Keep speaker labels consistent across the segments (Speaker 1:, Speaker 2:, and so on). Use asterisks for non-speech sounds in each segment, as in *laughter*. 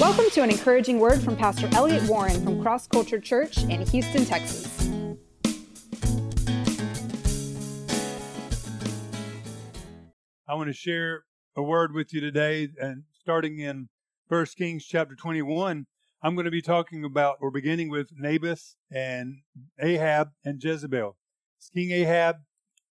Speaker 1: Welcome to an encouraging word from Pastor Elliot Warren from Cross Culture Church in Houston, Texas.
Speaker 2: I want to share a word with you today, and starting in 1 Kings chapter 21, I'm going to be talking about, or beginning with Naboth and Ahab and Jezebel. It's King Ahab,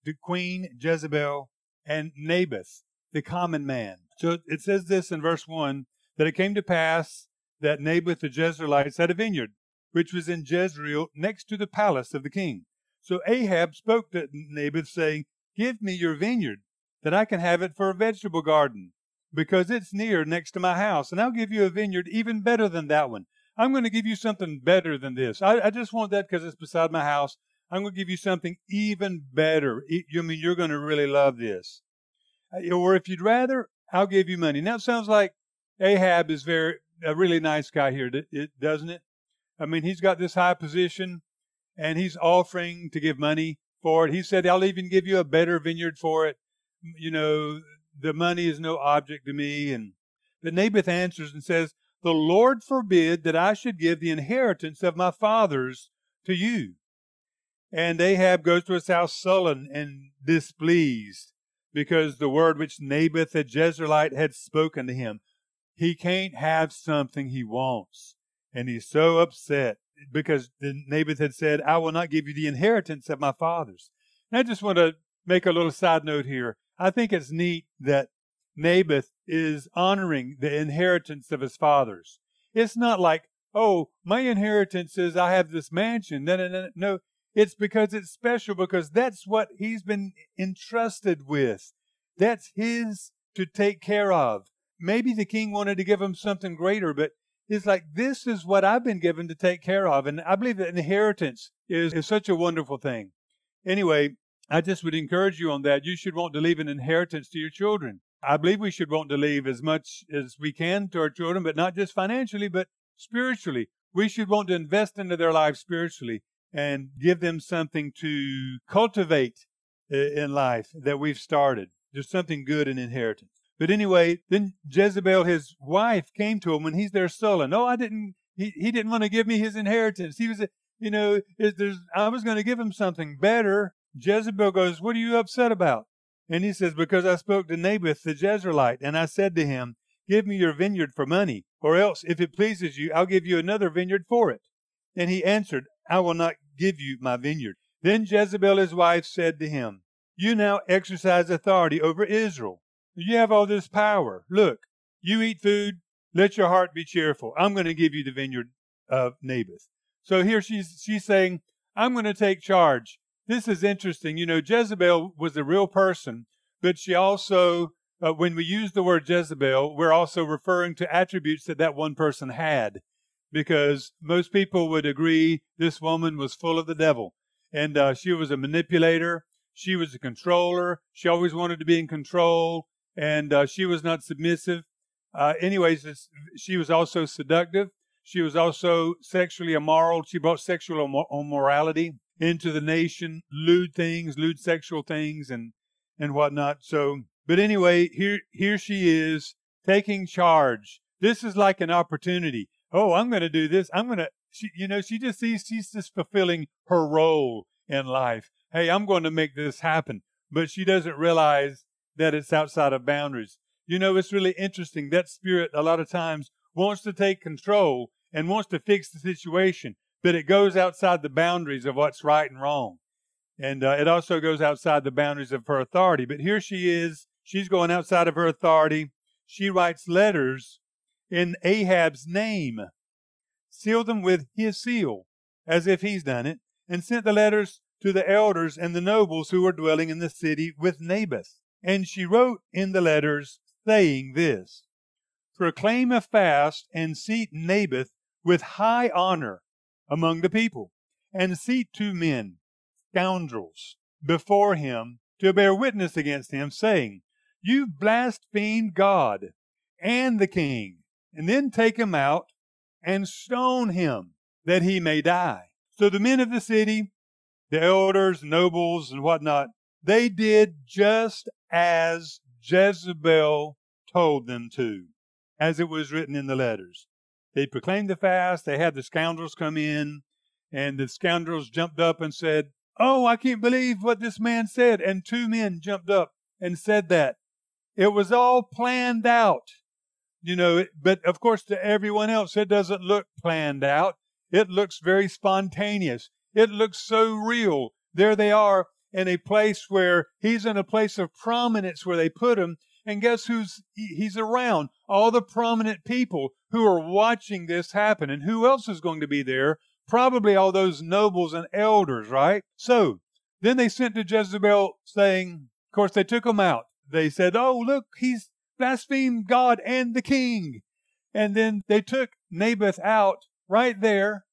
Speaker 2: the queen Jezebel, and Naboth, the common man. So it says this in verse 1 that it came to pass that Naboth the Jezreelite had a vineyard, which was in Jezreel next to the palace of the king. So Ahab spoke to Naboth, saying, Give me your vineyard, that I can have it for a vegetable garden, because it's near next to my house, and I'll give you a vineyard even better than that one. I'm going to give you something better than this. I, I just want that because it's beside my house. I'm going to give you something even better. You mean you're going to really love this? Uh, or if you'd rather, I'll give you money. Now it sounds like Ahab is very a really nice guy here, it doesn't it? I mean, he's got this high position, and he's offering to give money for it. He said, "I'll even give you a better vineyard for it." You know, the money is no object to me. And but Naboth answers and says, "The Lord forbid that I should give the inheritance of my fathers to you." And Ahab goes to his house sullen and displeased because the word which Naboth the Jezreelite had spoken to him he can't have something he wants. And he's so upset because Naboth had said, I will not give you the inheritance of my fathers. And I just want to make a little side note here. I think it's neat that Naboth is honoring the inheritance of his fathers. It's not like, oh, my inheritance is I have this mansion. No, no, no, no. It's because it's special because that's what he's been entrusted with. That's his to take care of maybe the king wanted to give him something greater, but it's like, this is what I've been given to take care of. And I believe that inheritance is, is such a wonderful thing. Anyway, I just would encourage you on that. You should want to leave an inheritance to your children. I believe we should want to leave as much as we can to our children, but not just financially, but spiritually. We should want to invest into their lives spiritually and give them something to cultivate in life that we've started. Just something good in inheritance. But anyway, then Jezebel, his wife, came to him when he's there sullen. No, I didn't. He, he didn't want to give me his inheritance. He was, you know, there's, I was going to give him something better. Jezebel goes, What are you upset about? And he says, Because I spoke to Naboth the Jezreelite, and I said to him, Give me your vineyard for money, or else, if it pleases you, I'll give you another vineyard for it. And he answered, I will not give you my vineyard. Then Jezebel his wife said to him, You now exercise authority over Israel. You have all this power. Look, you eat food. Let your heart be cheerful. I'm going to give you the vineyard of Naboth. So here she's, she's saying, I'm going to take charge. This is interesting. You know, Jezebel was a real person, but she also, uh, when we use the word Jezebel, we're also referring to attributes that that one person had. Because most people would agree this woman was full of the devil. And uh, she was a manipulator. She was a controller. She always wanted to be in control and uh, she was not submissive. Uh, anyways, she was also seductive. She was also sexually immoral. She brought sexual immorality into the nation, lewd things, lewd sexual things, and and whatnot. So, but anyway, here here she is taking charge. This is like an opportunity. Oh, I'm going to do this. I'm going to. She, you know, she just sees she's just fulfilling her role in life. Hey, I'm going to make this happen. But she doesn't realize that it's outside of boundaries. You know, it's really interesting. That spirit, a lot of times, wants to take control and wants to fix the situation, but it goes outside the boundaries of what's right and wrong. And uh, it also goes outside the boundaries of her authority. But here she is. She's going outside of her authority. She writes letters in Ahab's name, seal them with his seal, as if he's done it, and sent the letters to the elders and the nobles who were dwelling in the city with Naboth. And she wrote in the letters, saying this Proclaim a fast and seat Naboth with high honor among the people, and seat two men, scoundrels, before him to bear witness against him, saying, You've blasphemed God and the king, and then take him out and stone him that he may die. So the men of the city, the elders, nobles, and whatnot, they did just as Jezebel told them to, as it was written in the letters. they proclaimed the fast. They had the scoundrels come in, and the scoundrels jumped up and said, Oh, I can't believe what this man said. And two men jumped up and said that. It was all planned out. You know, but of course, to everyone else, it doesn't look planned out. It looks very spontaneous. It looks so real. There they are in a place where he's in a place of prominence where they put him. And guess who's he's around? All the prominent people who are watching this happen. And who else is going to be there? Probably all those nobles and elders, right? So then they sent to Jezebel saying, of course, they took him out. They said, Oh, look, he's blasphemed God and the king. And then they took Naboth out right there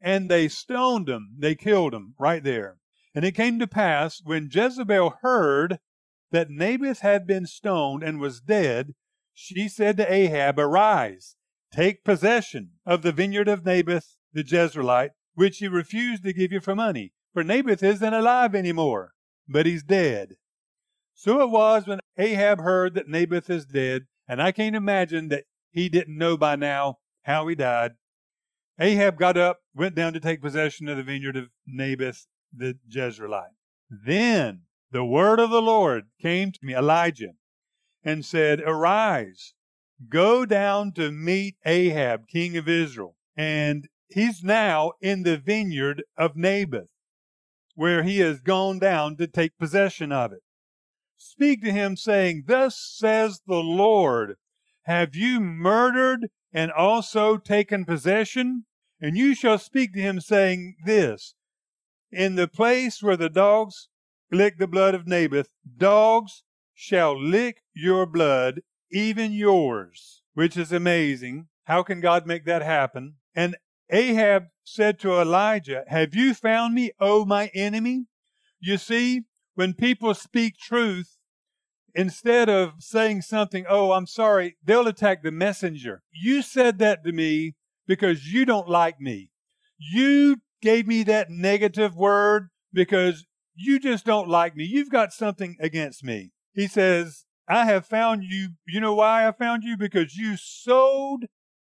Speaker 2: and they stoned him. They killed him right there. And it came to pass when Jezebel heard that Naboth had been stoned and was dead, she said to Ahab, Arise, take possession of the vineyard of Naboth the Jezreelite, which he refused to give you for money. For Naboth isn't alive anymore, but he's dead. So it was when Ahab heard that Naboth is dead, and I can't imagine that he didn't know by now how he died. Ahab got up, went down to take possession of the vineyard of Naboth the Jezreelite. Then the word of the Lord came to me, Elijah, and said, Arise, go down to meet Ahab, king of Israel. And he's now in the vineyard of Naboth, where he has gone down to take possession of it. Speak to him, saying, Thus says the Lord, Have you murdered and also taken possession? And you shall speak to him, saying this, In the place where the dogs lick the blood of Naboth, dogs shall lick your blood, even yours, which is amazing. How can God make that happen? And Ahab said to Elijah, Have you found me, O my enemy? You see, when people speak truth, instead of saying something, Oh, I'm sorry, they'll attack the messenger. You said that to me because you don't like me. You gave me that negative word because you just don't like me. You've got something against me. He says, I have found you. You know why I found you? Because you sold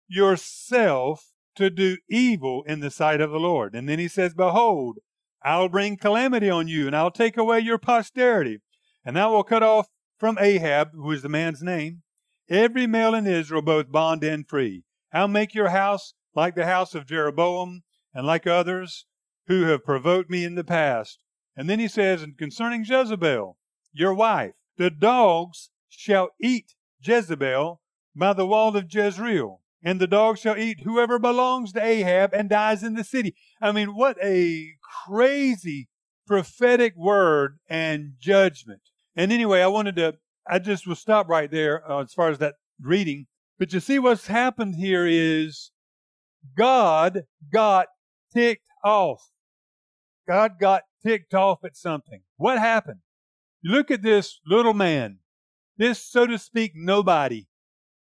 Speaker 2: yourself to do evil in the sight of the Lord. And then he says, Behold, I'll bring calamity on you, and I'll take away your posterity, and I will cut off from Ahab, who is the man's name, every male in Israel, both bond and free. I'll make your house like the house of Jeroboam, and like others who have provoked me in the past. And then he says, and concerning Jezebel, your wife, the dogs shall eat Jezebel by the wall of Jezreel and the dogs shall eat whoever belongs to Ahab and dies in the city. I mean, what a crazy prophetic word and judgment. And anyway, I wanted to, I just will stop right there uh, as far as that reading. But you see, what's happened here is God got ticked off. God got ticked off at something. What happened? You look at this little man, this, so to speak, nobody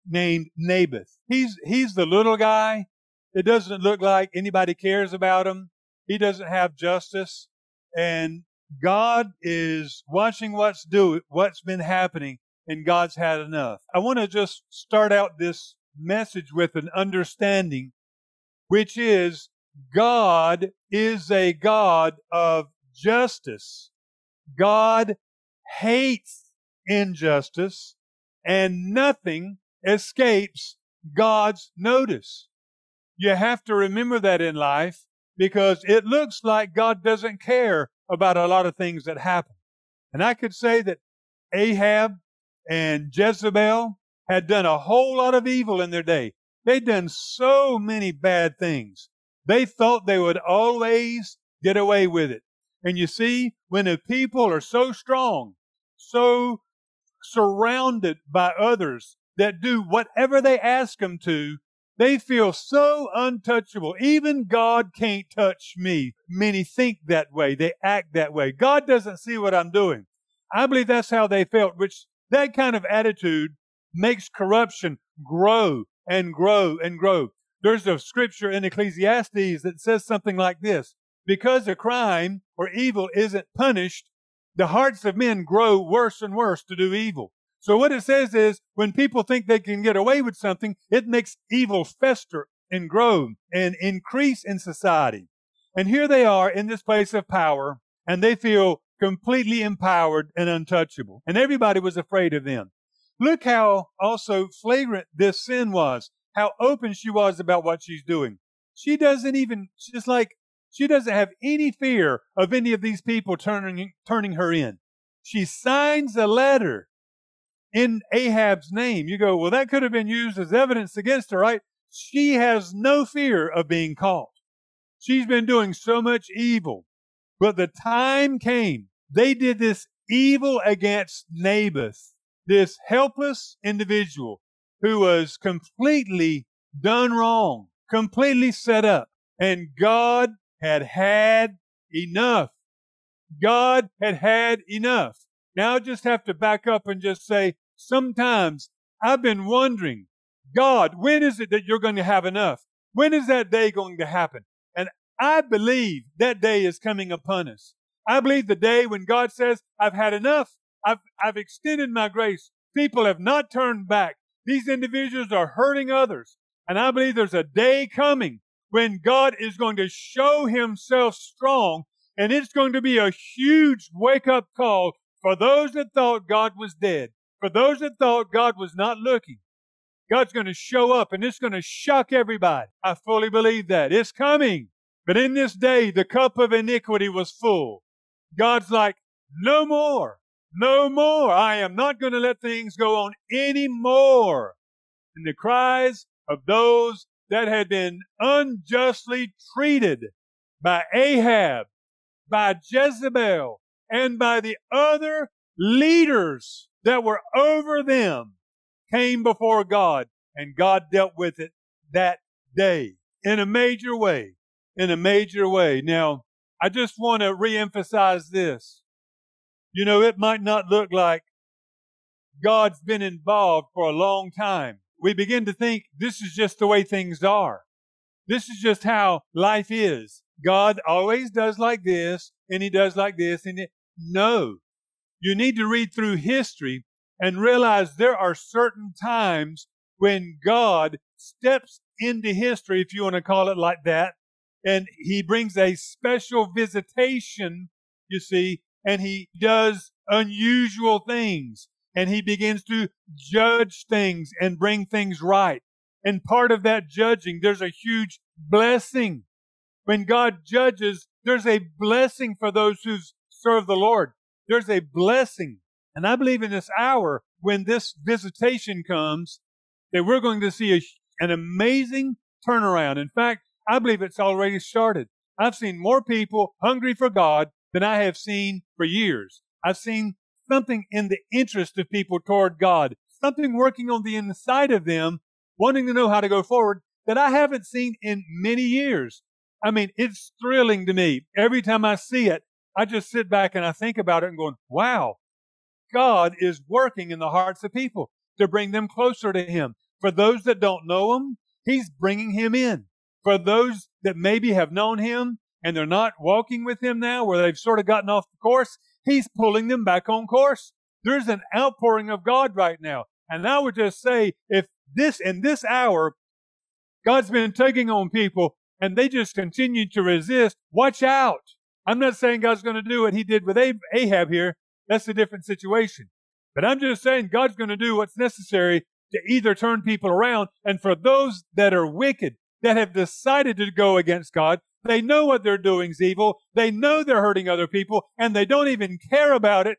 Speaker 2: named Naboth. He's, he's the little guy. It doesn't look like anybody cares about him. He doesn't have justice. And God is watching what's do what's been happening, and God's had enough. I want to just start out this message with an understanding, which is God is a God of justice. God hates injustice, and nothing escapes God's notice. You have to remember that in life because it looks like God doesn't care about a lot of things that happen. And I could say that Ahab and Jezebel had done a whole lot of evil in their day. They'd done so many bad things. They thought they would always get away with it. And you see, when the people are so strong, so surrounded by others, that do whatever they ask them to, they feel so untouchable. Even God can't touch me. Many think that way. They act that way. God doesn't see what I'm doing. I believe that's how they felt, which that kind of attitude makes corruption grow and grow and grow. There's a scripture in Ecclesiastes that says something like this. Because a crime or evil isn't punished, the hearts of men grow worse and worse to do evil. So what it says is when people think they can get away with something, it makes evil fester and grow and increase in society. And here they are in this place of power and they feel completely empowered and untouchable. And everybody was afraid of them. Look how also flagrant this sin was, how open she was about what she's doing. She doesn't even, she's like, she doesn't have any fear of any of these people turning, turning her in. She signs a letter in Ahab's name. You go, well, that could have been used as evidence against her, right? She has no fear of being caught. She's been doing so much evil. But the time came. They did this evil against Naboth, this helpless individual who was completely done wrong, completely set up. And God had had enough. God had had enough. Now I just have to back up and just say, sometimes I've been wondering, God, when is it that you're going to have enough? When is that day going to happen? And I believe that day is coming upon us. I believe the day when God says, I've had enough. I've, I've extended my grace. People have not turned back. These individuals are hurting others. And I believe there's a day coming when God is going to show himself strong and it's going to be a huge wake up call for those that thought God was dead, for those that thought God was not looking. God's going to show up and it's going to shock everybody. I fully believe that. It's coming. But in this day, the cup of iniquity was full. God's like, no more, no more. I am not going to let things go on anymore. And the cries of those that had been unjustly treated by Ahab, by Jezebel, and by the other leaders that were over them came before God and God dealt with it that day in a major way in a major way. Now, I just want to reemphasize this. You know, it might not look like God's been involved for a long time. We begin to think this is just the way things are. This is just how life is. God always does like this, and he does like this, and it, no. You need to read through history and realize there are certain times when God steps into history, if you want to call it like that, and he brings a special visitation, you see, and he does unusual things and he begins to judge things and bring things right. And part of that judging, there's a huge blessing. When God judges, there's a blessing for those who serve the Lord. There's a blessing. And I believe in this hour, when this visitation comes, that we're going to see a, an amazing turnaround. In fact, I believe it's already started. I've seen more people hungry for God than I have seen for years. I've seen something in the interest of people toward God, something working on the inside of them, wanting to know how to go forward that I haven't seen in many years. I mean, it's thrilling to me. Every time I see it, I just sit back and I think about it and going, wow, God is working in the hearts of people to bring them closer to Him. For those that don't know Him, He's bringing Him in for those that maybe have known him and they're not walking with him now, where they've sort of gotten off the course, he's pulling them back on course. There's an outpouring of God right now. And I would just say, if this, in this hour, God's been tugging on people and they just continue to resist, watch out. I'm not saying God's going to do what he did with Ahab here. That's a different situation. But I'm just saying God's going to do what's necessary to either turn people around. And for those that are wicked, that have decided to go against God. They know what they're doing is evil. They know they're hurting other people and they don't even care about it.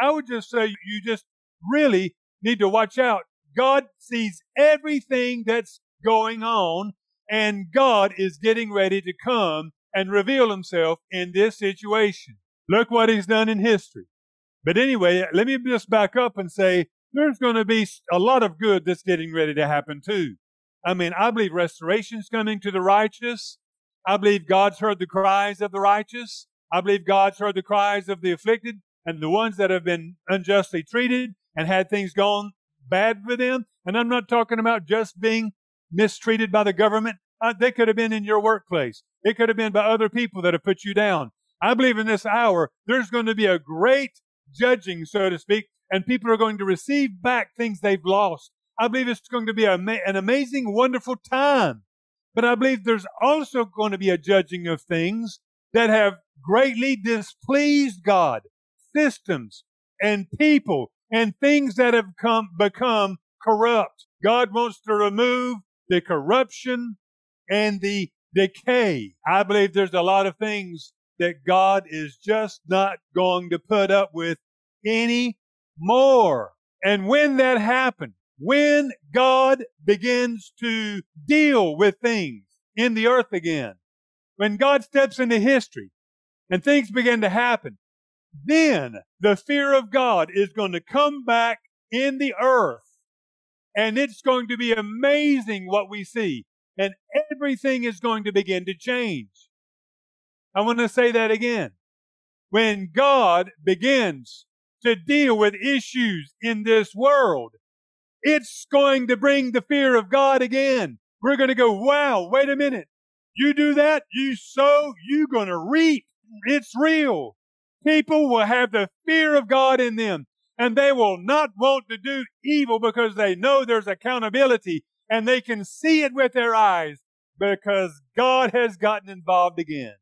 Speaker 2: I would just say you just really need to watch out. God sees everything that's going on and God is getting ready to come and reveal himself in this situation. Look what he's done in history. But anyway, let me just back up and say there's going to be a lot of good that's getting ready to happen too. I mean, I believe restoration's coming to the righteous. I believe God's heard the cries of the righteous. I believe God's heard the cries of the afflicted and the ones that have been unjustly treated and had things gone bad with them. And I'm not talking about just being mistreated by the government. Uh, they could have been in your workplace. It could have been by other people that have put you down. I believe in this hour, there's going to be a great judging, so to speak, and people are going to receive back things they've lost. I believe it's going to be an amazing, wonderful time. But I believe there's also going to be a judging of things that have greatly displeased God, systems and people and things that have come, become corrupt. God wants to remove the corruption and the decay. I believe there's a lot of things that God is just not going to put up with any more. And when that happens, when God begins to deal with things in the earth again, when God steps into history and things begin to happen, then the fear of God is going to come back in the earth. And it's going to be amazing what we see. And everything is going to begin to change. I want to say that again. When God begins to deal with issues in this world, it's going to bring the fear of God again. We're going to go, wow, wait a minute. You do that, you sow, you're going to reap. It's real. People will have the fear of God in them and they will not want to do evil because they know there's accountability and they can see it with their eyes because God has gotten involved again.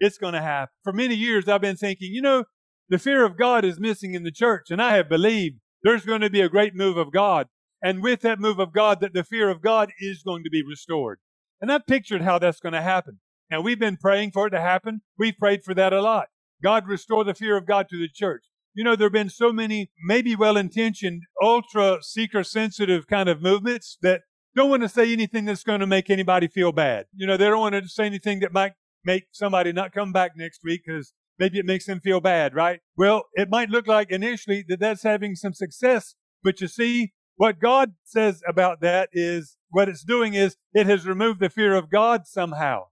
Speaker 2: It's going to happen. For many years, I've been thinking, you know, the fear of God is missing in the church, and I have believed there's going to be a great move of God. And with that move of God, that the fear of God is going to be restored. And I've pictured how that's going to happen. Now, we've been praying for it to happen. We've prayed for that a lot. God restore the fear of God to the church. You know, there have been so many, maybe well intentioned, ultra seeker sensitive kind of movements that don't want to say anything that's going to make anybody feel bad. You know, they don't want to say anything that might make somebody not come back next week because maybe it makes them feel bad, right? Well, it might look like initially that that's having some success, but you see, what God says about that is what it's doing is it has removed the fear of God somehow.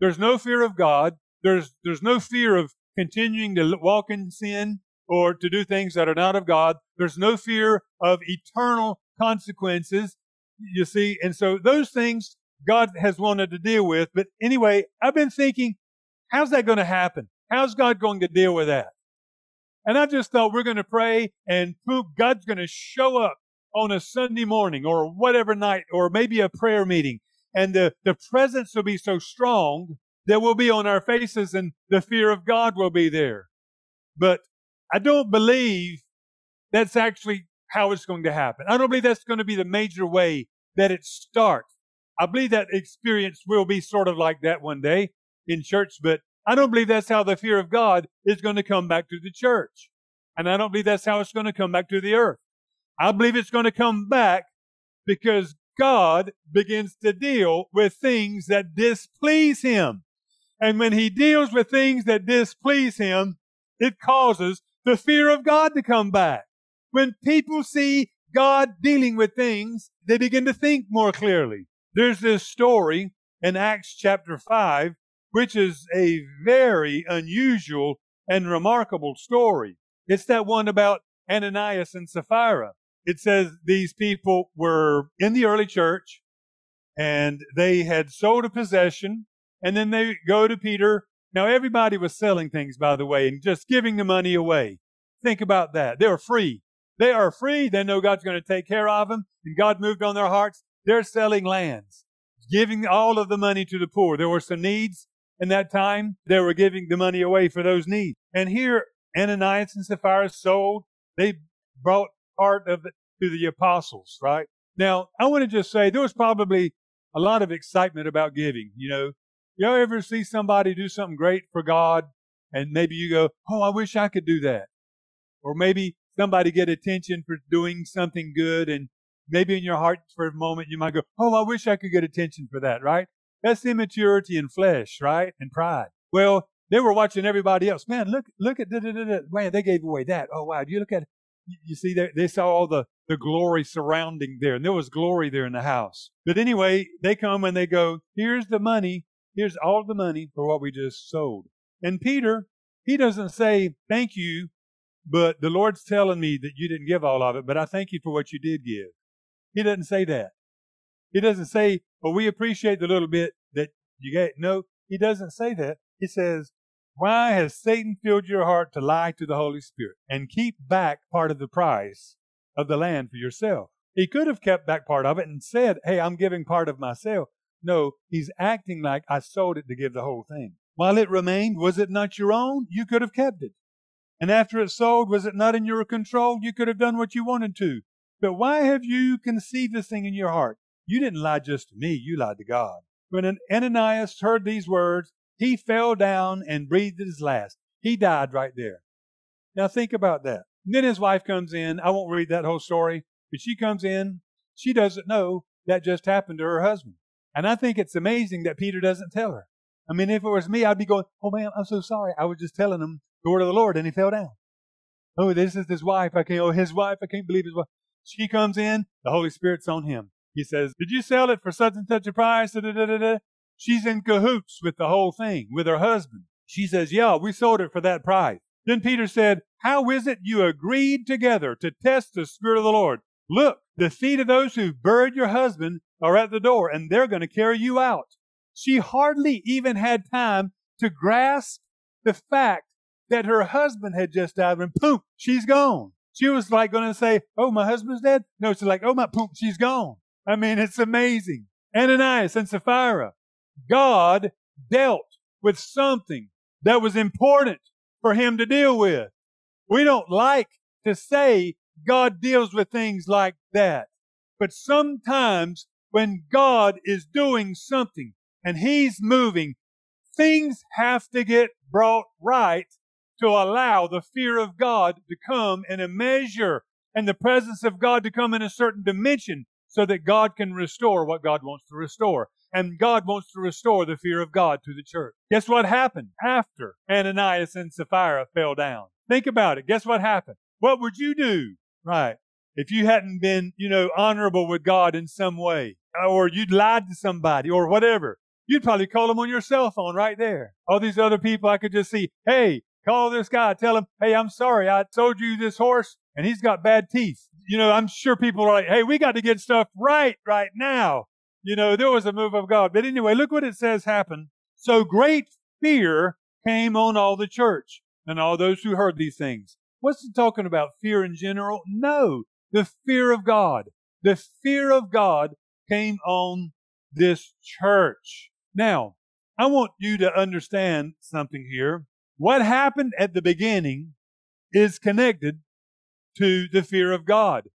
Speaker 2: There's no fear of God. There's, there's no fear of continuing to walk in sin or to do things that are not of God. There's no fear of eternal consequences. You see, and so those things God has wanted to deal with. But anyway, I've been thinking, how's that going to happen? How's God going to deal with that? And I just thought we're going to pray and God's going to show up on a Sunday morning or whatever night or maybe a prayer meeting. And the, the presence will be so strong that will be on our faces and the fear of God will be there. But I don't believe that's actually how it's going to happen. I don't believe that's going to be the major way that it starts. I believe that experience will be sort of like that one day in church, but I don't believe that's how the fear of God is going to come back to the church. And I don't believe that's how it's going to come back to the earth. I believe it's going to come back because God begins to deal with things that displease Him. And when He deals with things that displease Him, it causes the fear of God to come back. When people see God dealing with things, they begin to think more clearly. There's this story in Acts chapter 5, which is a very unusual and remarkable story. It's that one about Ananias and Sapphira. It says these people were in the early church and they had sold a possession and then they go to Peter. Now everybody was selling things, by the way, and just giving the money away. Think about that. They were free. They are free. They know God's going to take care of them and God moved on their hearts. They're selling lands, giving all of the money to the poor. There were some needs in that time. They were giving the money away for those needs. And here, Ananias and Sapphira sold. They brought part of it to the apostles, right? Now, I want to just say there was probably a lot of excitement about giving. You know, y'all ever see somebody do something great for God and maybe you go, Oh, I wish I could do that. Or maybe somebody get attention for doing something good and maybe in your heart for a moment you might go, Oh, I wish I could get attention for that, right? That's immaturity in flesh, right? And pride. Well, they were watching everybody else. Man, look, look at, da, da, da, man, they gave away that. Oh, wow. Do you look at, you see, they, they saw all the, the glory surrounding there, and there was glory there in the house. But anyway, they come and they go, here's the money. Here's all the money for what we just sold. And Peter, he doesn't say, thank you, but the Lord's telling me that you didn't give all of it, but I thank you for what you did give. He doesn't say that. He doesn't say, well, we appreciate the little bit that you get. No, he doesn't say that. He says, why has Satan filled your heart to lie to the Holy Spirit and keep back part of the price of the land for yourself? He could have kept back part of it and said, Hey, I'm giving part of myself. No, he's acting like I sold it to give the whole thing. While it remained, was it not your own? You could have kept it. And after it sold, was it not in your control? You could have done what you wanted to. But why have you conceived this thing in your heart? You didn't lie just to me, you lied to God. When Ananias heard these words, he fell down and breathed his last. He died right there. Now think about that. And then his wife comes in. I won't read that whole story, but she comes in. She doesn't know that just happened to her husband. And I think it's amazing that Peter doesn't tell her. I mean, if it was me, I'd be going, Oh man, I'm so sorry. I was just telling him the word of the Lord and he fell down. Oh, this is his wife. I can't, oh, his wife. I can't believe his wife. She comes in. The Holy Spirit's on him. He says, Did you sell it for such and such a price? Da, da, da, She's in cahoots with the whole thing, with her husband. She says, Yeah, we sold it for that price. Then Peter said, How is it you agreed together to test the Spirit of the Lord? Look, the feet of those who buried your husband are at the door, and they're going to carry you out. She hardly even had time to grasp the fact that her husband had just died, and boom, she's gone. She was like going to say, Oh, my husband's dead. No, she's like, Oh, my boom, she's gone. I mean, it's amazing. Ananias and Sapphira, God dealt with something that was important for him to deal with. We don't like to say God deals with things like that. But sometimes when God is doing something and he's moving, things have to get brought right to allow the fear of God to come in a measure and the presence of God to come in a certain dimension so that God can restore what God wants to restore. And God wants to restore the fear of God to the church. Guess what happened after Ananias and Sapphira fell down? Think about it. Guess what happened? What would you do? Right. If you hadn't been, you know, honorable with God in some way, or you'd lied to somebody, or whatever, you'd probably call them on your cell phone right there. All these other people, I could just see, hey, call this guy, tell him, hey, I'm sorry, I sold you this horse, and he's got bad teeth. You know, I'm sure people are like, hey, we got to get stuff right right now. You know, there was a move of God. But anyway, look what it says happened. So great fear came on all the church and all those who heard these things. What's it talking about? Fear in general? No. The fear of God. The fear of God came on this church. Now, I want you to understand something here. What happened at the beginning is connected to the fear of God.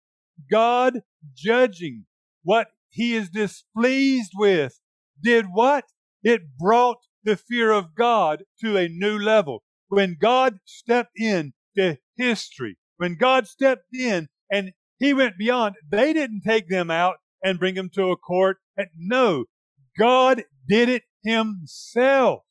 Speaker 2: God judging what he is displeased with did what? It brought the fear of God to a new level. When God stepped in to history, when God stepped in and he went beyond, they didn't take them out and bring them to a court. No, God did it himself.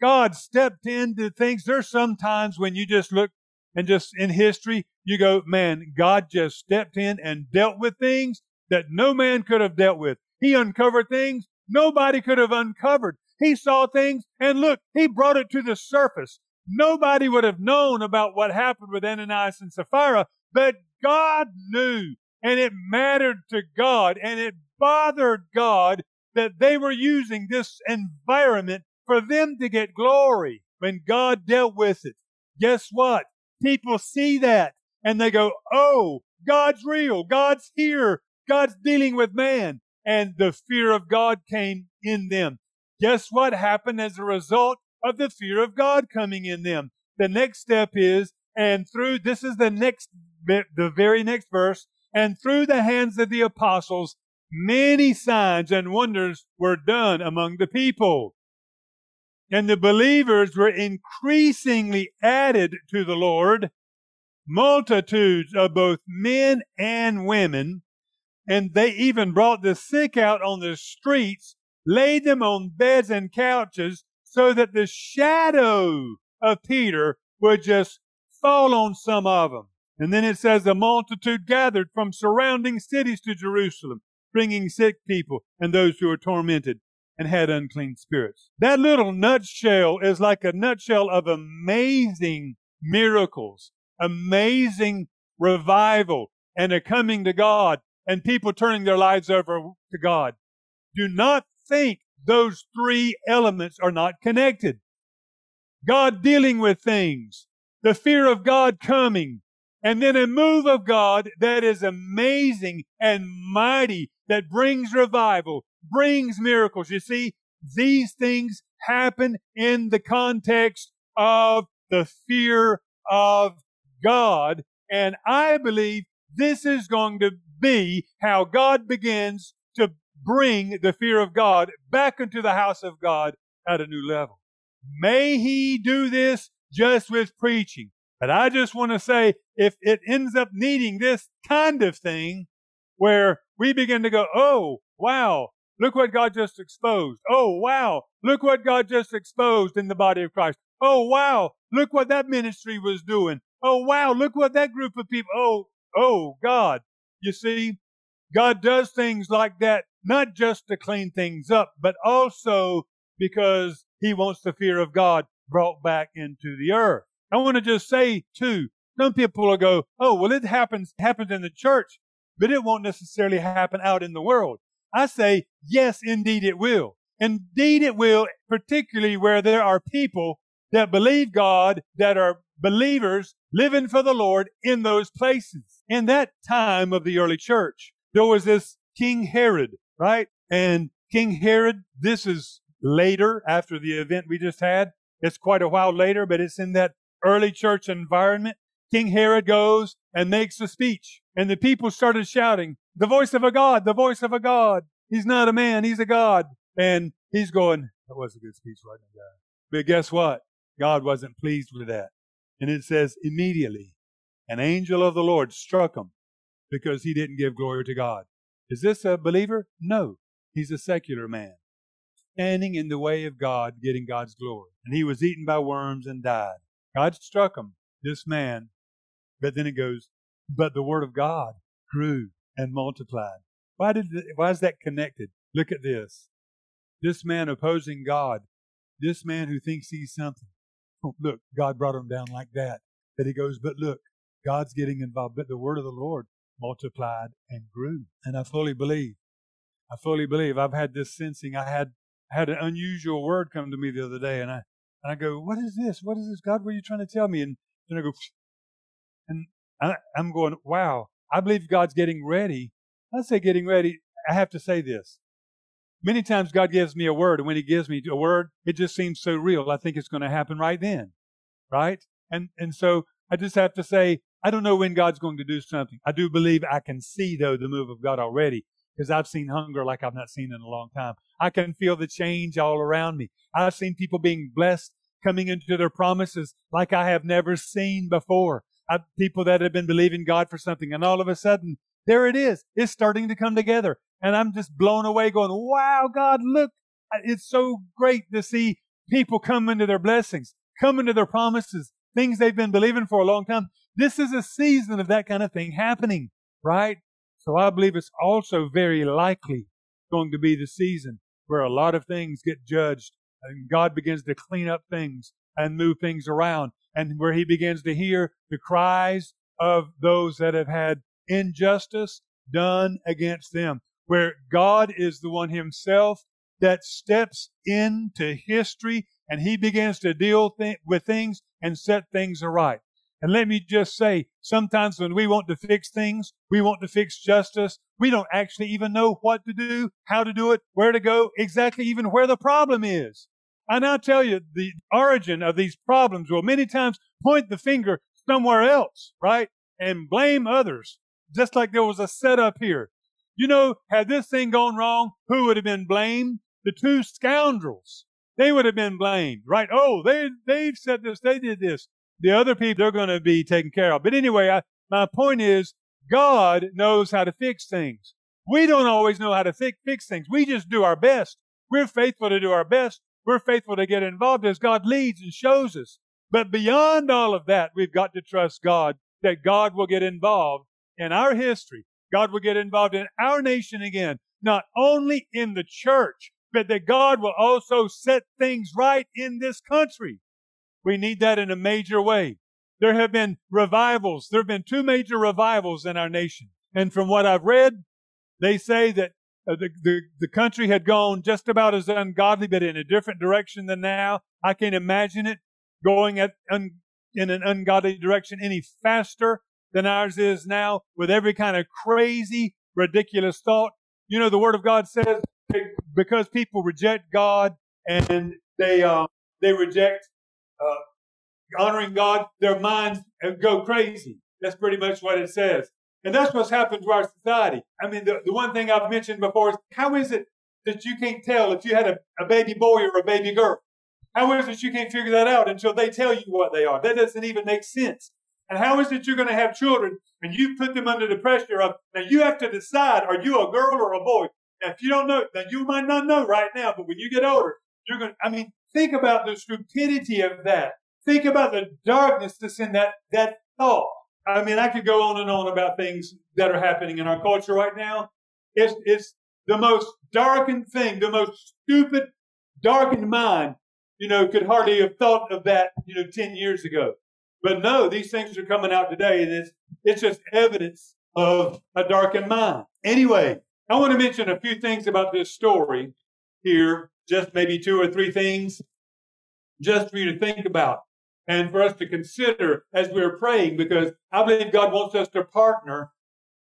Speaker 2: God stepped into things. There's sometimes when you just look and just in history, you go, man, God just stepped in and dealt with things that no man could have dealt with. He uncovered things nobody could have uncovered. He saw things and look, he brought it to the surface. Nobody would have known about what happened with Ananias and Sapphira, but God knew and it mattered to God and it bothered God that they were using this environment for them to get glory when God dealt with it. Guess what? People see that and they go, Oh, God's real. God's here. God's dealing with man. And the fear of God came in them. Guess what happened as a result of the fear of God coming in them? The next step is, and through, this is the next the very next verse, and through the hands of the apostles, many signs and wonders were done among the people. And the believers were increasingly added to the Lord, multitudes of both men and women, and they even brought the sick out on the streets, laid them on beds and couches, so that the shadow of Peter would just fall on some of them. And then it says the multitude gathered from surrounding cities to Jerusalem, bringing sick people and those who were tormented and had unclean spirits. That little nutshell is like a nutshell of amazing miracles, amazing revival, and a coming to God and people turning their lives over to God. Do not think those three elements are not connected. God dealing with things, the fear of God coming, and then a move of God that is amazing and mighty that brings revival, brings miracles. You see, these things happen in the context of the fear of God. And I believe this is going to be how God begins to bring the fear of God back into the house of God at a new level. May He do this just with preaching. But I just want to say, if it ends up needing this kind of thing, where we begin to go, oh, wow, look what God just exposed. Oh, wow, look what God just exposed in the body of Christ. Oh, wow, look what that ministry was doing. Oh, wow, look what that group of people, oh, oh, God. You see, God does things like that, not just to clean things up, but also because he wants the fear of God brought back into the earth. I want to just say too, some people will go, oh, well, it happens, happens in the church, but it won't necessarily happen out in the world. I say, yes, indeed it will. Indeed it will, particularly where there are people that believe God, that are believers living for the Lord in those places. In that time of the early church, there was this King Herod, right? And King Herod, this is later after the event we just had. It's quite a while later, but it's in that early church environment. King Herod goes and makes a speech, and the people started shouting, The voice of a God, the voice of a God. He's not a man, he's a God. And he's going, That was a good speech, wasn't it, guy? But guess what? God wasn't pleased with that. And it says, immediately, an angel of the Lord struck him because he didn't give glory to God. Is this a believer? No. He's a secular man, standing in the way of God, getting God's glory. And he was eaten by worms and died. God struck him, this man. But then it goes, but the word of God grew and multiplied. Why did why is that connected? Look at this. This man opposing God, this man who thinks he's something. *laughs* Look, God brought him down like that. But he goes, but look, God's getting involved. But the word of the Lord multiplied and grew. And I fully believe. I fully believe. I've had this sensing. I had I had an unusual word come to me the other day, and I and I go, What is this? What is this? God, what are you trying to tell me? And then I go, *sniffs* and I, I'm going, Wow, I believe God's getting ready. I say getting ready. I have to say this. Many times God gives me a word, and when He gives me a word, it just seems so real. I think it's going to happen right then, right? And and so I just have to say, I don't know when God's going to do something. I do believe I can see though the move of God already because I've seen hunger like I've not seen in a long time. I can feel the change all around me. I've seen people being blessed coming into their promises like I have never seen before. I've, people that have been believing God for something, and all of a sudden, there it is. It's starting to come together. And I'm just blown away going, wow, God, look. It's so great to see people come into their blessings, come into their promises, things they've been believing for a long time. This is a season of that kind of thing happening, right? So I believe it's also very likely going to be the season where a lot of things get judged and God begins to clean up things and move things around and where he begins to hear the cries of those that have had injustice done against them, where God is the one himself that steps into history and he begins to deal th- with things and set things aright. And let me just say, sometimes when we want to fix things, we want to fix justice, we don't actually even know what to do, how to do it, where to go, exactly even where the problem is. I now tell you the origin of these problems will many times point the finger somewhere else, right? And blame others, just like there was a setup here. You know, had this thing gone wrong, who would have been blamed? The two scoundrels. They would have been blamed, right? Oh, they, they've said this, they did this the other people they're going to be taken care of. But anyway, I, my point is God knows how to fix things. We don't always know how to fix, fix things. We just do our best. We're faithful to do our best. We're faithful to get involved as God leads and shows us. But beyond all of that, we've got to trust God that God will get involved in our history. God will get involved in our nation again, not only in the church, but that God will also set things right in this country. We need that in a major way. There have been revivals. There have been two major revivals in our nation. And from what I've read, they say that uh, the, the, the country had gone just about as ungodly, but in a different direction than now. I can't imagine it going at un, in an ungodly direction any faster than ours is now with every kind of crazy, ridiculous thought. You know, the Word of God says because people reject God and they, uh, they reject uh, honoring God, their minds go crazy. That's pretty much what it says. And that's what's happened to our society. I mean, the, the one thing I've mentioned before is how is it that you can't tell if you had a, a baby boy or a baby girl? How is it you can't figure that out until they tell you what they are? That doesn't even make sense. And how is it you're going to have children and you put them under the pressure of, now you have to decide, are you a girl or a boy? Now, if you don't know, now you might not know right now, but when you get older, you're going to, I mean, think about the stupidity of that. Think about the darkness that's in that, that thought. I mean, I could go on and on about things that are happening in our culture right now. It's, it's the most darkened thing, the most stupid, darkened mind, you know, could hardly have thought of that, you know, 10 years ago. But no, these things are coming out today, and it's, it's just evidence of a darkened mind. Anyway, I want to mention a few things about this story here, just maybe two or three things, just for you to think about and for us to consider as we're praying, because I believe God wants us to partner.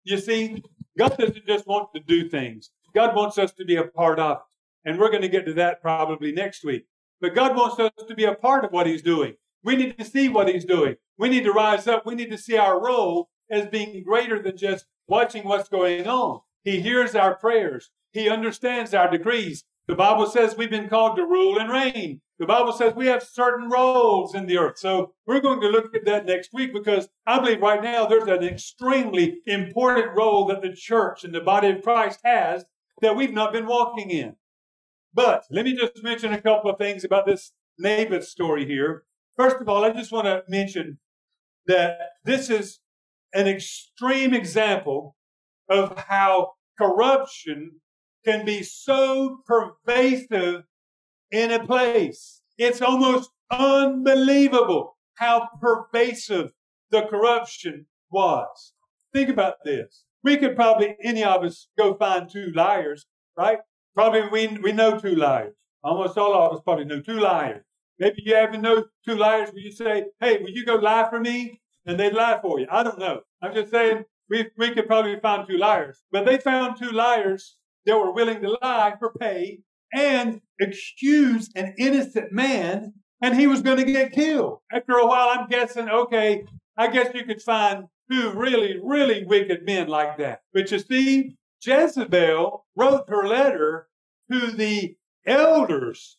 Speaker 2: You see, God doesn't just want to do things. God wants us to be a part of it. And we're going to get to that probably next week. But God wants us to be a part of what He's doing. We need to see what He's doing. We need to rise up. We need to see our role as being greater than just watching what's going on. He hears our prayers. He understands our decrees. The Bible says we've been called to rule and reign. The Bible says we have certain roles in the earth. So we're going to look at that next week because I believe right now there's an extremely important role that the church and the body of Christ has that we've not been walking in. But let me just mention a couple of things about this Naboth story here. First of all, I just want to mention that this is an extreme example of how corruption can be so pervasive in a place. It's almost unbelievable how pervasive the corruption was. Think about this. We could probably, any of us, go find two liars, right? Probably we, we know two liars. Almost all of us probably know two liars. Maybe you even know two liars where you say, hey, will you go lie for me? And they'd lie for you. I don't know. I'm just saying we, we could probably find two liars. But they found two liars that were willing to lie for pay and accuse an innocent man, and he was going to get killed. After a while, I'm guessing, okay, I guess you could find two really, really wicked men like that. But you see, Jezebel wrote her letter to the elders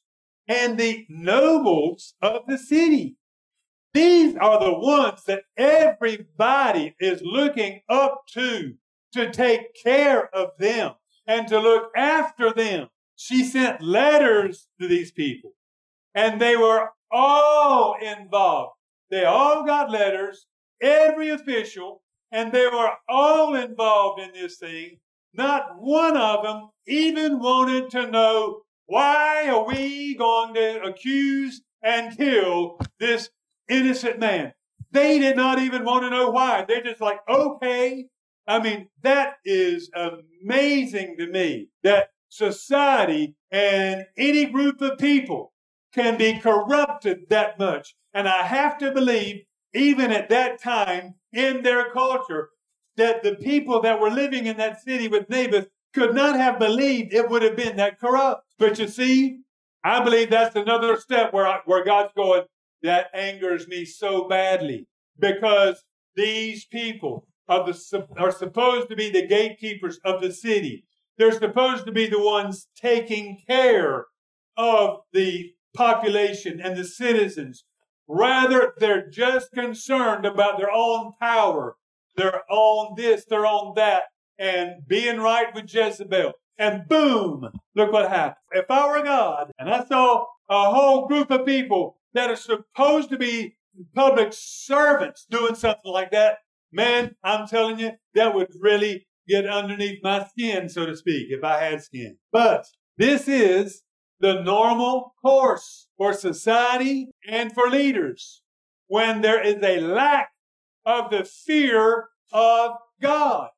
Speaker 2: and the nobles of the city. These are the ones that everybody is looking up to to take care of them and to look after them she sent letters to these people and they were all involved. They all got letters, every official, and they were all involved in this thing. Not one of them even wanted to know why are we going to accuse and kill this innocent man. They did not even want to know why. They're just like, okay. I mean, that is amazing to me that society and any group of people can be corrupted that much. And I have to believe, even at that time in their culture, that the people that were living in that city with Naboth could not have believed it would have been that corrupt. But you see, I believe that's another step where, I, where God's going, that angers me so badly because these people the, are supposed to be the gatekeepers of the city. They're supposed to be the ones taking care of the population and the citizens. Rather, they're just concerned about their own power, their own this, their own that, and being right with Jezebel. And boom, look what happened. If I were God and I saw a whole group of people that are supposed to be public servants doing something like that, man, I'm telling you, that would really get underneath my skin, so to speak, if I had skin. But this is the normal course for society and for leaders when there is a lack of the fear of God.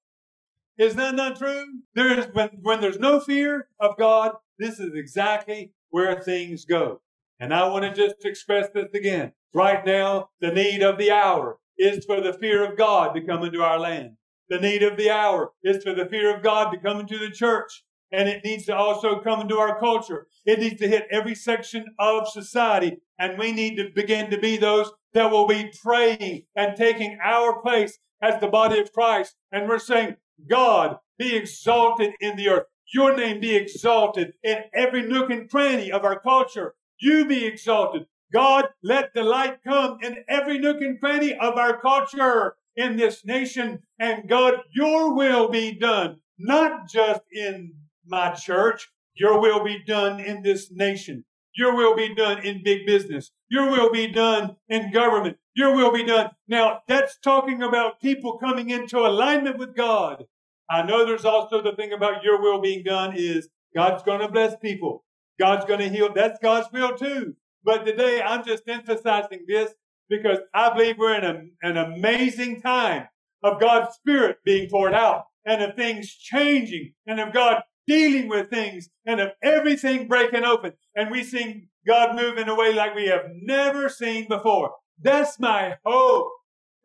Speaker 2: Is that not true? There is when, when there's no fear of God, this is exactly where things go. And I want to just express this again. Right now, the need of the hour is for the fear of God to come into our land. The need of the hour is for the fear of God to come into the church. And it needs to also come into our culture. It needs to hit every section of society. And we need to begin to be those that will be praying and taking our place as the body of Christ. And we're saying, God, be exalted in the earth. Your name be exalted in every nook and cranny of our culture. You be exalted. God, let the light come in every nook and cranny of our culture in this nation. And God, your will be done, not just in my church. Your will be done in this nation. Your will be done in big business. Your will be done in government. Your will be done. Now, that's talking about people coming into alignment with God. I know there's also the thing about your will being done is God's going to bless people. God's going to heal. That's God's will too. But today I'm just emphasizing this because I believe we're in a, an amazing time of God's Spirit being poured out and of things changing and of God dealing with things and of everything breaking open. And we see God move in a way like we have never seen before. That's my hope.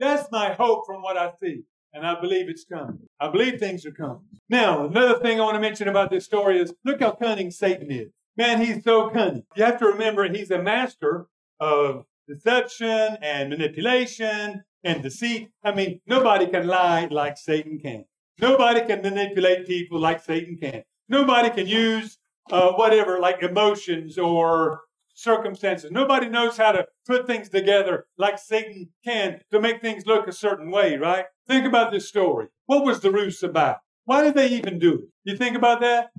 Speaker 2: That's my hope from what I see. And I believe it's coming. I believe things are coming. Now, another thing I want to mention about this story is look how cunning Satan is. Man, he's so cunning. You have to remember he's a master of deception and manipulation and deceit. I mean, nobody can lie like Satan can. Nobody can manipulate people like Satan can. Nobody can use uh, whatever, like emotions or circumstances. Nobody knows how to put things together like Satan can to make things look a certain way, right? Think about this story. What was the ruse about? Why did they even do it? You think about that?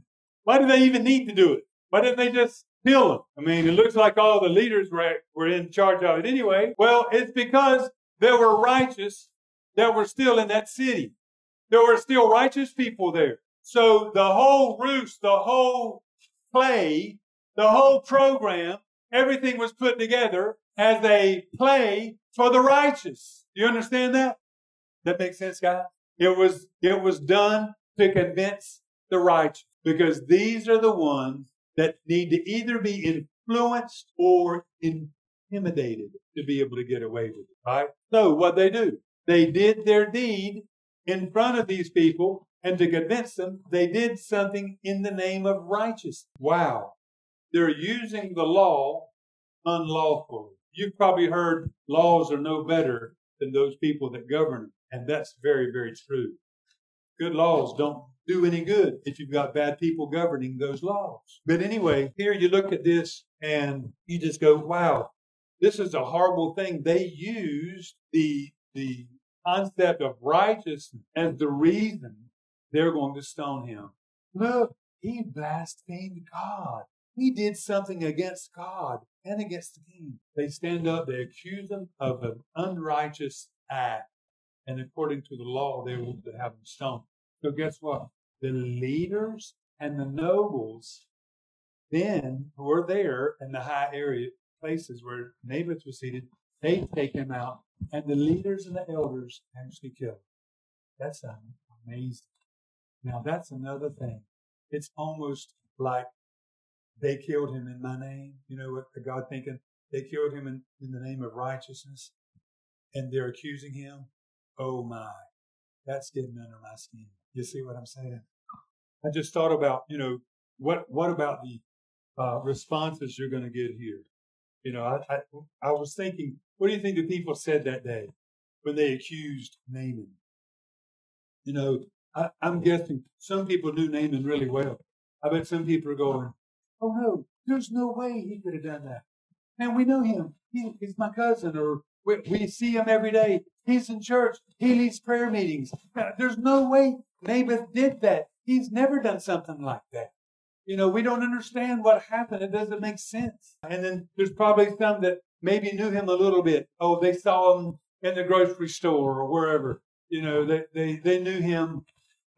Speaker 2: Why did they even need to do it? Why didn't they just kill them? I mean, it looks like all the leaders were, were in charge of it anyway. Well, it's because there were righteous that were still in that city. There were still righteous people there. So the whole ruse, the whole play, the whole program, everything was put together as a play for the righteous. Do you understand that? That makes sense, guys? It was, it was done to convince the righteous because these are the ones that need to either be influenced or intimidated to be able to get away with it, right? So what they do, they did their deed in front of these people and to convince them they did something in the name of righteousness. Wow. They're using the law unlawfully. You've probably heard laws are no better than those people that govern. And that's very, very true. Good laws don't do any good if you've got bad people governing those laws. But anyway, here you look at this and you just go, wow, this is a horrible thing. They used the, the concept of righteousness as the reason they're going to stone him. Look, he blasphemed God. He did something against God and against the king. They stand up, they accuse him of an unrighteous act. And according to the law, they will have him stoned. So guess what? The leaders and the nobles then who were there in the high area places where Naboth was seated, they take him out, and the leaders and the elders actually kill him. That's amazing. Now that's another thing. It's almost like they killed him in my name. You know what God thinking? They killed him in, in the name of righteousness and they're accusing him. Oh my, that's getting under my skin. You see what I'm saying? I just thought about, you know, what, what about the uh, responses you're going to get here? You know, I, I, I was thinking, what do you think the people said that day when they accused Naaman? You know, I, I'm guessing some people knew Naaman really well. I bet some people are going, oh no, there's no way he could have done that. And we know him. He, he's my cousin, or we, we, see him every day. He's in church. He leads prayer meetings. Uh, there's no way Naboth did that. He's never done something like that. You know, we don't understand what happened. It doesn't make sense. And then there's probably some that maybe knew him a little bit. Oh, they saw him in the grocery store or wherever. You know, they, they, they knew him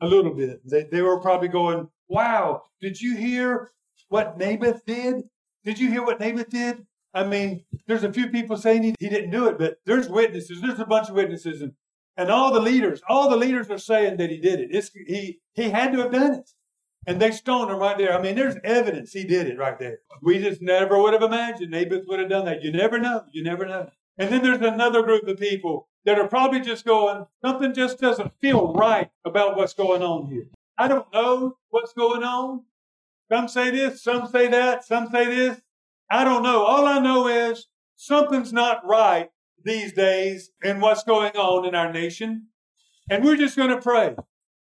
Speaker 2: a little bit. They, they were probably going, wow, did you hear what Naboth did? Did you hear what Naboth did? I mean, there's a few people saying he, he didn't do it, but there's witnesses. There's a bunch of witnesses, and, and all the leaders, all the leaders are saying that he did it. It's, he he had to have done it, and they stoned him right there. I mean, there's evidence he did it right there. We just never would have imagined Naboth would have done that. You never know. You never know. And then there's another group of people that are probably just going, something just doesn't feel right about what's going on here. I don't know what's going on. Some say this, some say that, some say this. I don't know. All I know is something's not right these days in what's going on in our nation. And we're just going to pray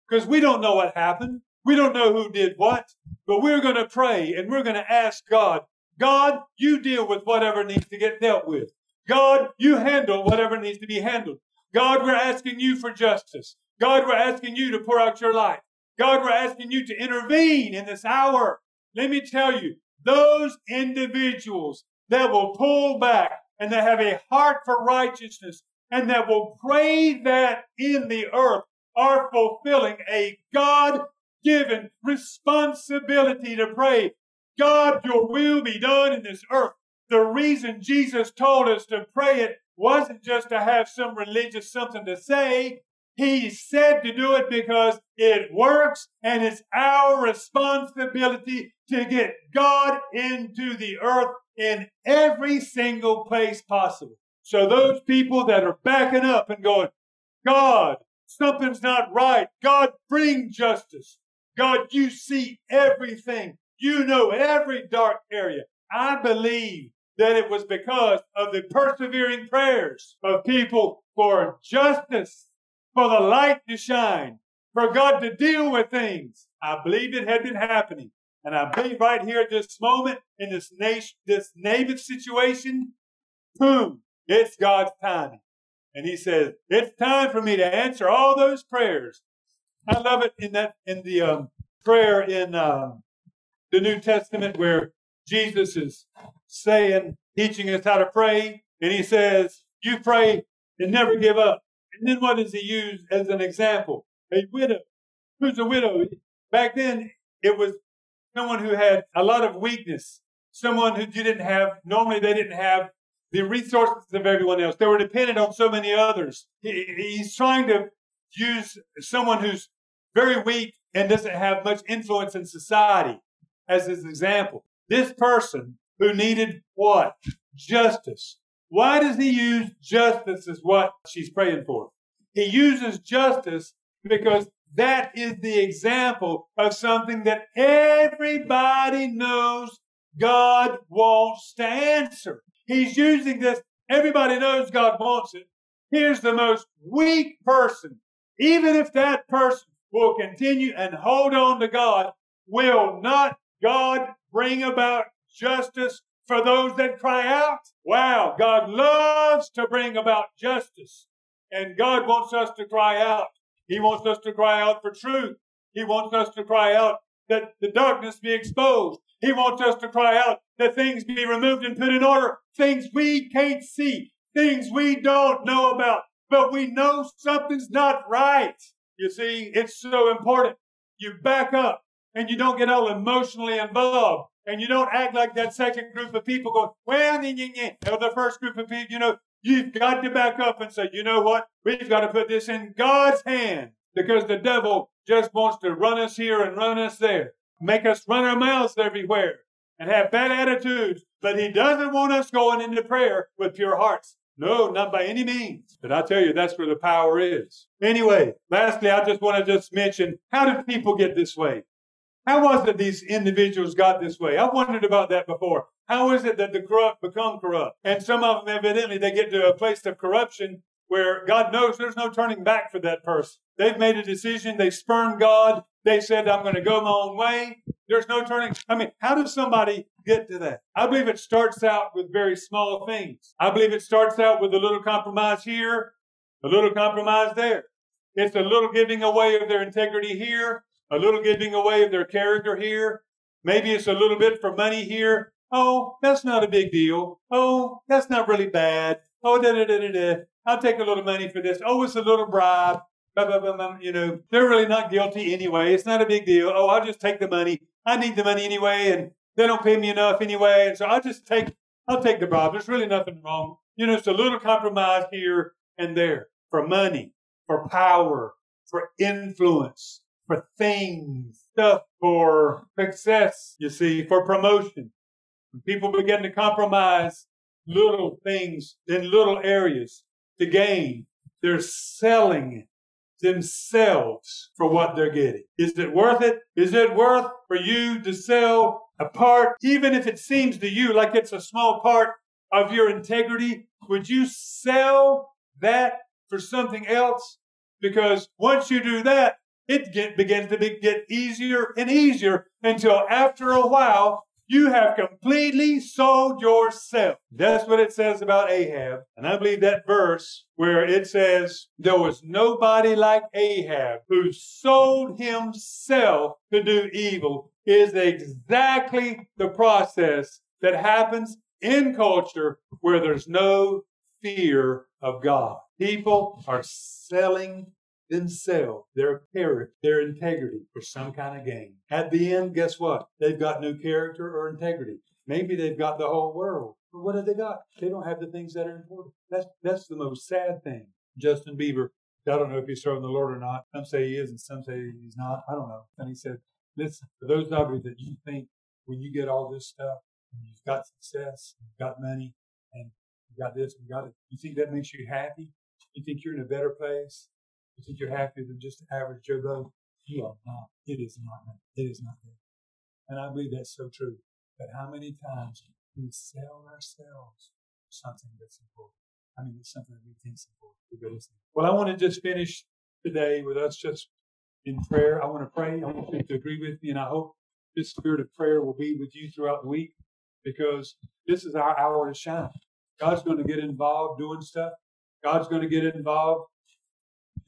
Speaker 2: because we don't know what happened. We don't know who did what, but we're going to pray and we're going to ask God, God, you deal with whatever needs to get dealt with. God, you handle whatever needs to be handled. God, we're asking you for justice. God, we're asking you to pour out your light. God, we're asking you to intervene in this hour. Let me tell you, those individuals that will pull back and that have a heart for righteousness and that will pray that in the earth are fulfilling a God given responsibility to pray. God, your will be done in this earth. The reason Jesus told us to pray it wasn't just to have some religious something to say. He said to do it because it works and it's our responsibility to get God into the earth in every single place possible. So those people that are backing up and going, God, something's not right. God, bring justice. God, you see everything. You know every dark area. I believe that it was because of the persevering prayers of people for justice, for the light to shine, for God to deal with things. I believe it had been happening. And I believe right here at this moment, in this nation, this situation, boom, it's God's timing. And he says, it's time for me to answer all those prayers. I love it in that, in the um, prayer in um, the New Testament where Jesus is saying, teaching us how to pray. And he says, you pray and never give up. And then what does he use as an example? A widow. Who's a widow? Back then, it was someone who had a lot of weakness, someone who didn't have, normally they didn't have the resources of everyone else. They were dependent on so many others. He, he's trying to use someone who's very weak and doesn't have much influence in society as his example. This person who needed what? Justice. Why does he use justice as what she's praying for? He uses justice because that is the example of something that everybody knows God wants to answer. He's using this. Everybody knows God wants it. Here's the most weak person. Even if that person will continue and hold on to God, will not God bring about justice for those that cry out? Wow, God loves to bring about justice. And God wants us to cry out. He wants us to cry out for truth. He wants us to cry out that the darkness be exposed. He wants us to cry out that things be removed and put in order. Things we can't see. Things we don't know about. But we know something's not right. You see, it's so important. You back up and you don't get all emotionally involved. And you don't act like that second group of people going, well, yeah, yeah, yeah. Or the first group of people, you know, You've got to back up and say, you know what? We've got to put this in God's hand because the devil just wants to run us here and run us there, make us run our mouths everywhere and have bad attitudes. But he doesn't want us going into prayer with pure hearts. No, not by any means. But I tell you, that's where the power is. Anyway, lastly, I just want to just mention how did people get this way? How was it these individuals got this way? I've wondered about that before. How is it that the corrupt become corrupt? And some of them, evidently, they get to a place of corruption where God knows there's no turning back for that person. They've made a decision. They spurned God. They said, I'm going to go my own way. There's no turning. I mean, how does somebody get to that? I believe it starts out with very small things. I believe it starts out with a little compromise here, a little compromise there. It's a little giving away of their integrity here, a little giving away of their character here. Maybe it's a little bit for money here. Oh, that's not a big deal. Oh, that's not really bad. Oh, da da da da da. I'll take a little money for this. Oh, it's a little bribe. Blah, blah, blah, blah. You know, they're really not guilty anyway. It's not a big deal. Oh, I'll just take the money. I need the money anyway, and they don't pay me enough anyway, and so I'll just take. I'll take the bribe. There's really nothing wrong. You know, it's a little compromise here and there for money, for power, for influence, for things, stuff for success, you see, for promotion. When people begin to compromise little things in little areas to gain, They're selling themselves for what they're getting. Is it worth it? Is it worth for you to sell a part, even if it seems to you like it's a small part of your integrity? Would you sell that for something else? Because once you do that, it get, begins to be, get easier and easier until after a while, you have completely sold yourself. That's what it says about Ahab. And I believe that verse where it says, there was nobody like Ahab who sold himself to do evil is exactly the process that happens in culture where there's no fear of God. People are selling themselves, their character, their integrity for some kind of gain. At the end, guess what? They've got no character or integrity. Maybe they've got the whole world. But what have they got? They don't have the things that are important. That's that's the most sad thing. Justin Bieber, I don't know if he's serving the Lord or not. Some say he is and some say he's not. I don't know. And he said, listen, for those of you that you think when you get all this stuff and you've got success, you've got money, and you got this, and you got it, you think that makes you happy? You think you're in a better place? You think you're happier than just the average Joe Blow? You are not. It is not. It is not there. And I believe that's so true. But how many times we sell ourselves something that's important? I mean, it's something that we think is important. Well, I want to just finish today with us just in prayer. I want to pray. I want you to agree with me, and I hope this spirit of prayer will be with you throughout the week because this is our hour to shine. God's going to get involved doing stuff. God's going to get involved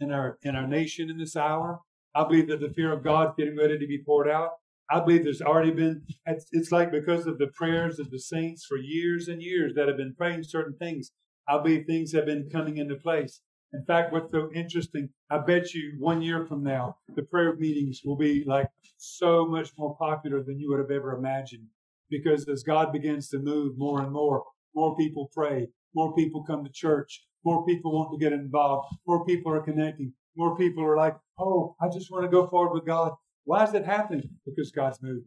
Speaker 2: in our in our nation in this hour. I believe that the fear of God is getting ready to be poured out. I believe there's already been, it's, it's like because of the prayers of the saints for years and years that have been praying certain things. I believe things have been coming into place. In fact, what's so interesting, I bet you one year from now, the prayer meetings will be like so much more popular than you would have ever imagined. Because as God begins to move more and more, more people pray, more people come to church, more people want to get involved. More people are connecting. More people are like, oh, I just want to go forward with God. Why is that happening? Because God's moving.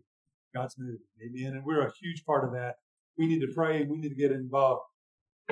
Speaker 2: God's moving. Amen. And we're a huge part of that. We need to pray and we need to get involved.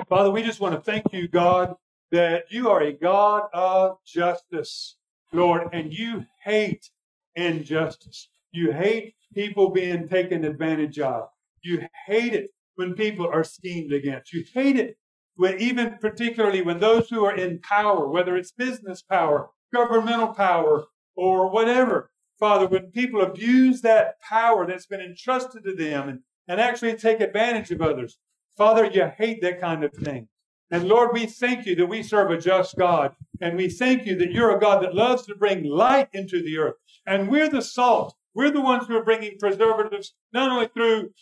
Speaker 2: Father, we just want to thank you, God, that you are a God of justice, Lord, and you hate injustice. You hate people being taken advantage of. You hate it when people are schemed against. You hate it when even particularly when those who are in power, whether it's business power, governmental power, or whatever, Father, when people abuse that power that's been entrusted to them and, and actually take advantage of others, Father, you hate that kind of thing. And Lord, we thank you that we serve a just God. And we thank you that you're a God that loves to bring light into the earth. And we're the salt. We're the ones who are bringing preservatives, not only through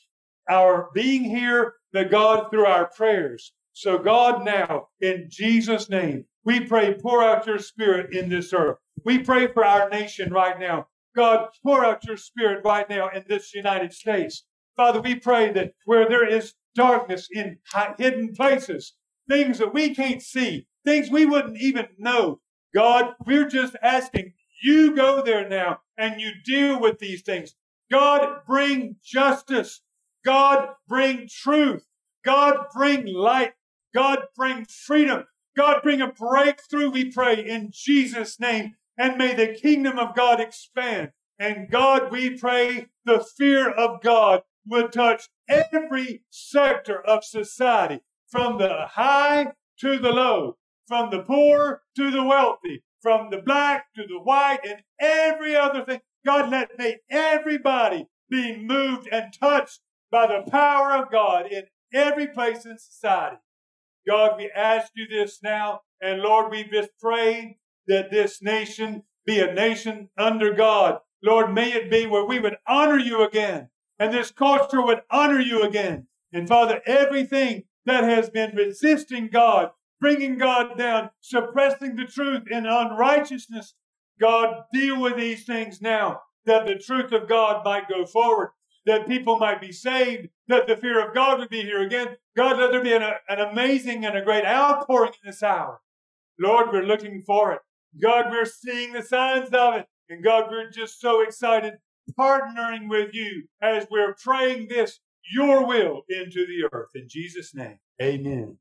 Speaker 2: our being here, but God through our prayers. So, God, now, in Jesus' name, we pray, pour out your spirit in this earth. We pray for our nation right now. God, pour out your spirit right now in this United States. Father, we pray that where there is darkness in hidden places, things that we can't see, things we wouldn't even know, God, we're just asking you go there now and you deal with these things. God, bring justice. God, bring truth. God, bring light. God, bring freedom. God, bring a breakthrough, we pray, in Jesus' name. And may the kingdom of God expand. And God, we pray the fear of God would touch every sector of society, from the high to the low, from the poor to the wealthy, from the black to the white, and every other thing. God, let may everybody be moved and touched by the power of God in every place in society. God, we ask you this now. And Lord, we just pray that this nation be a nation under God. Lord, may it be where we would honor you again and this culture would honor you again. And Father, everything that has been resisting God, bringing God down, suppressing the truth in unrighteousness, God, deal with these things now that the truth of God might go forward that people might be saved, that the fear of God would be here again. God, let there be an, an amazing and a great outpouring in this hour. Lord, we're looking for it. God, we're seeing the signs of it. And God, we're just so excited partnering with you as we're praying this, your will into the earth. In Jesus' name, amen.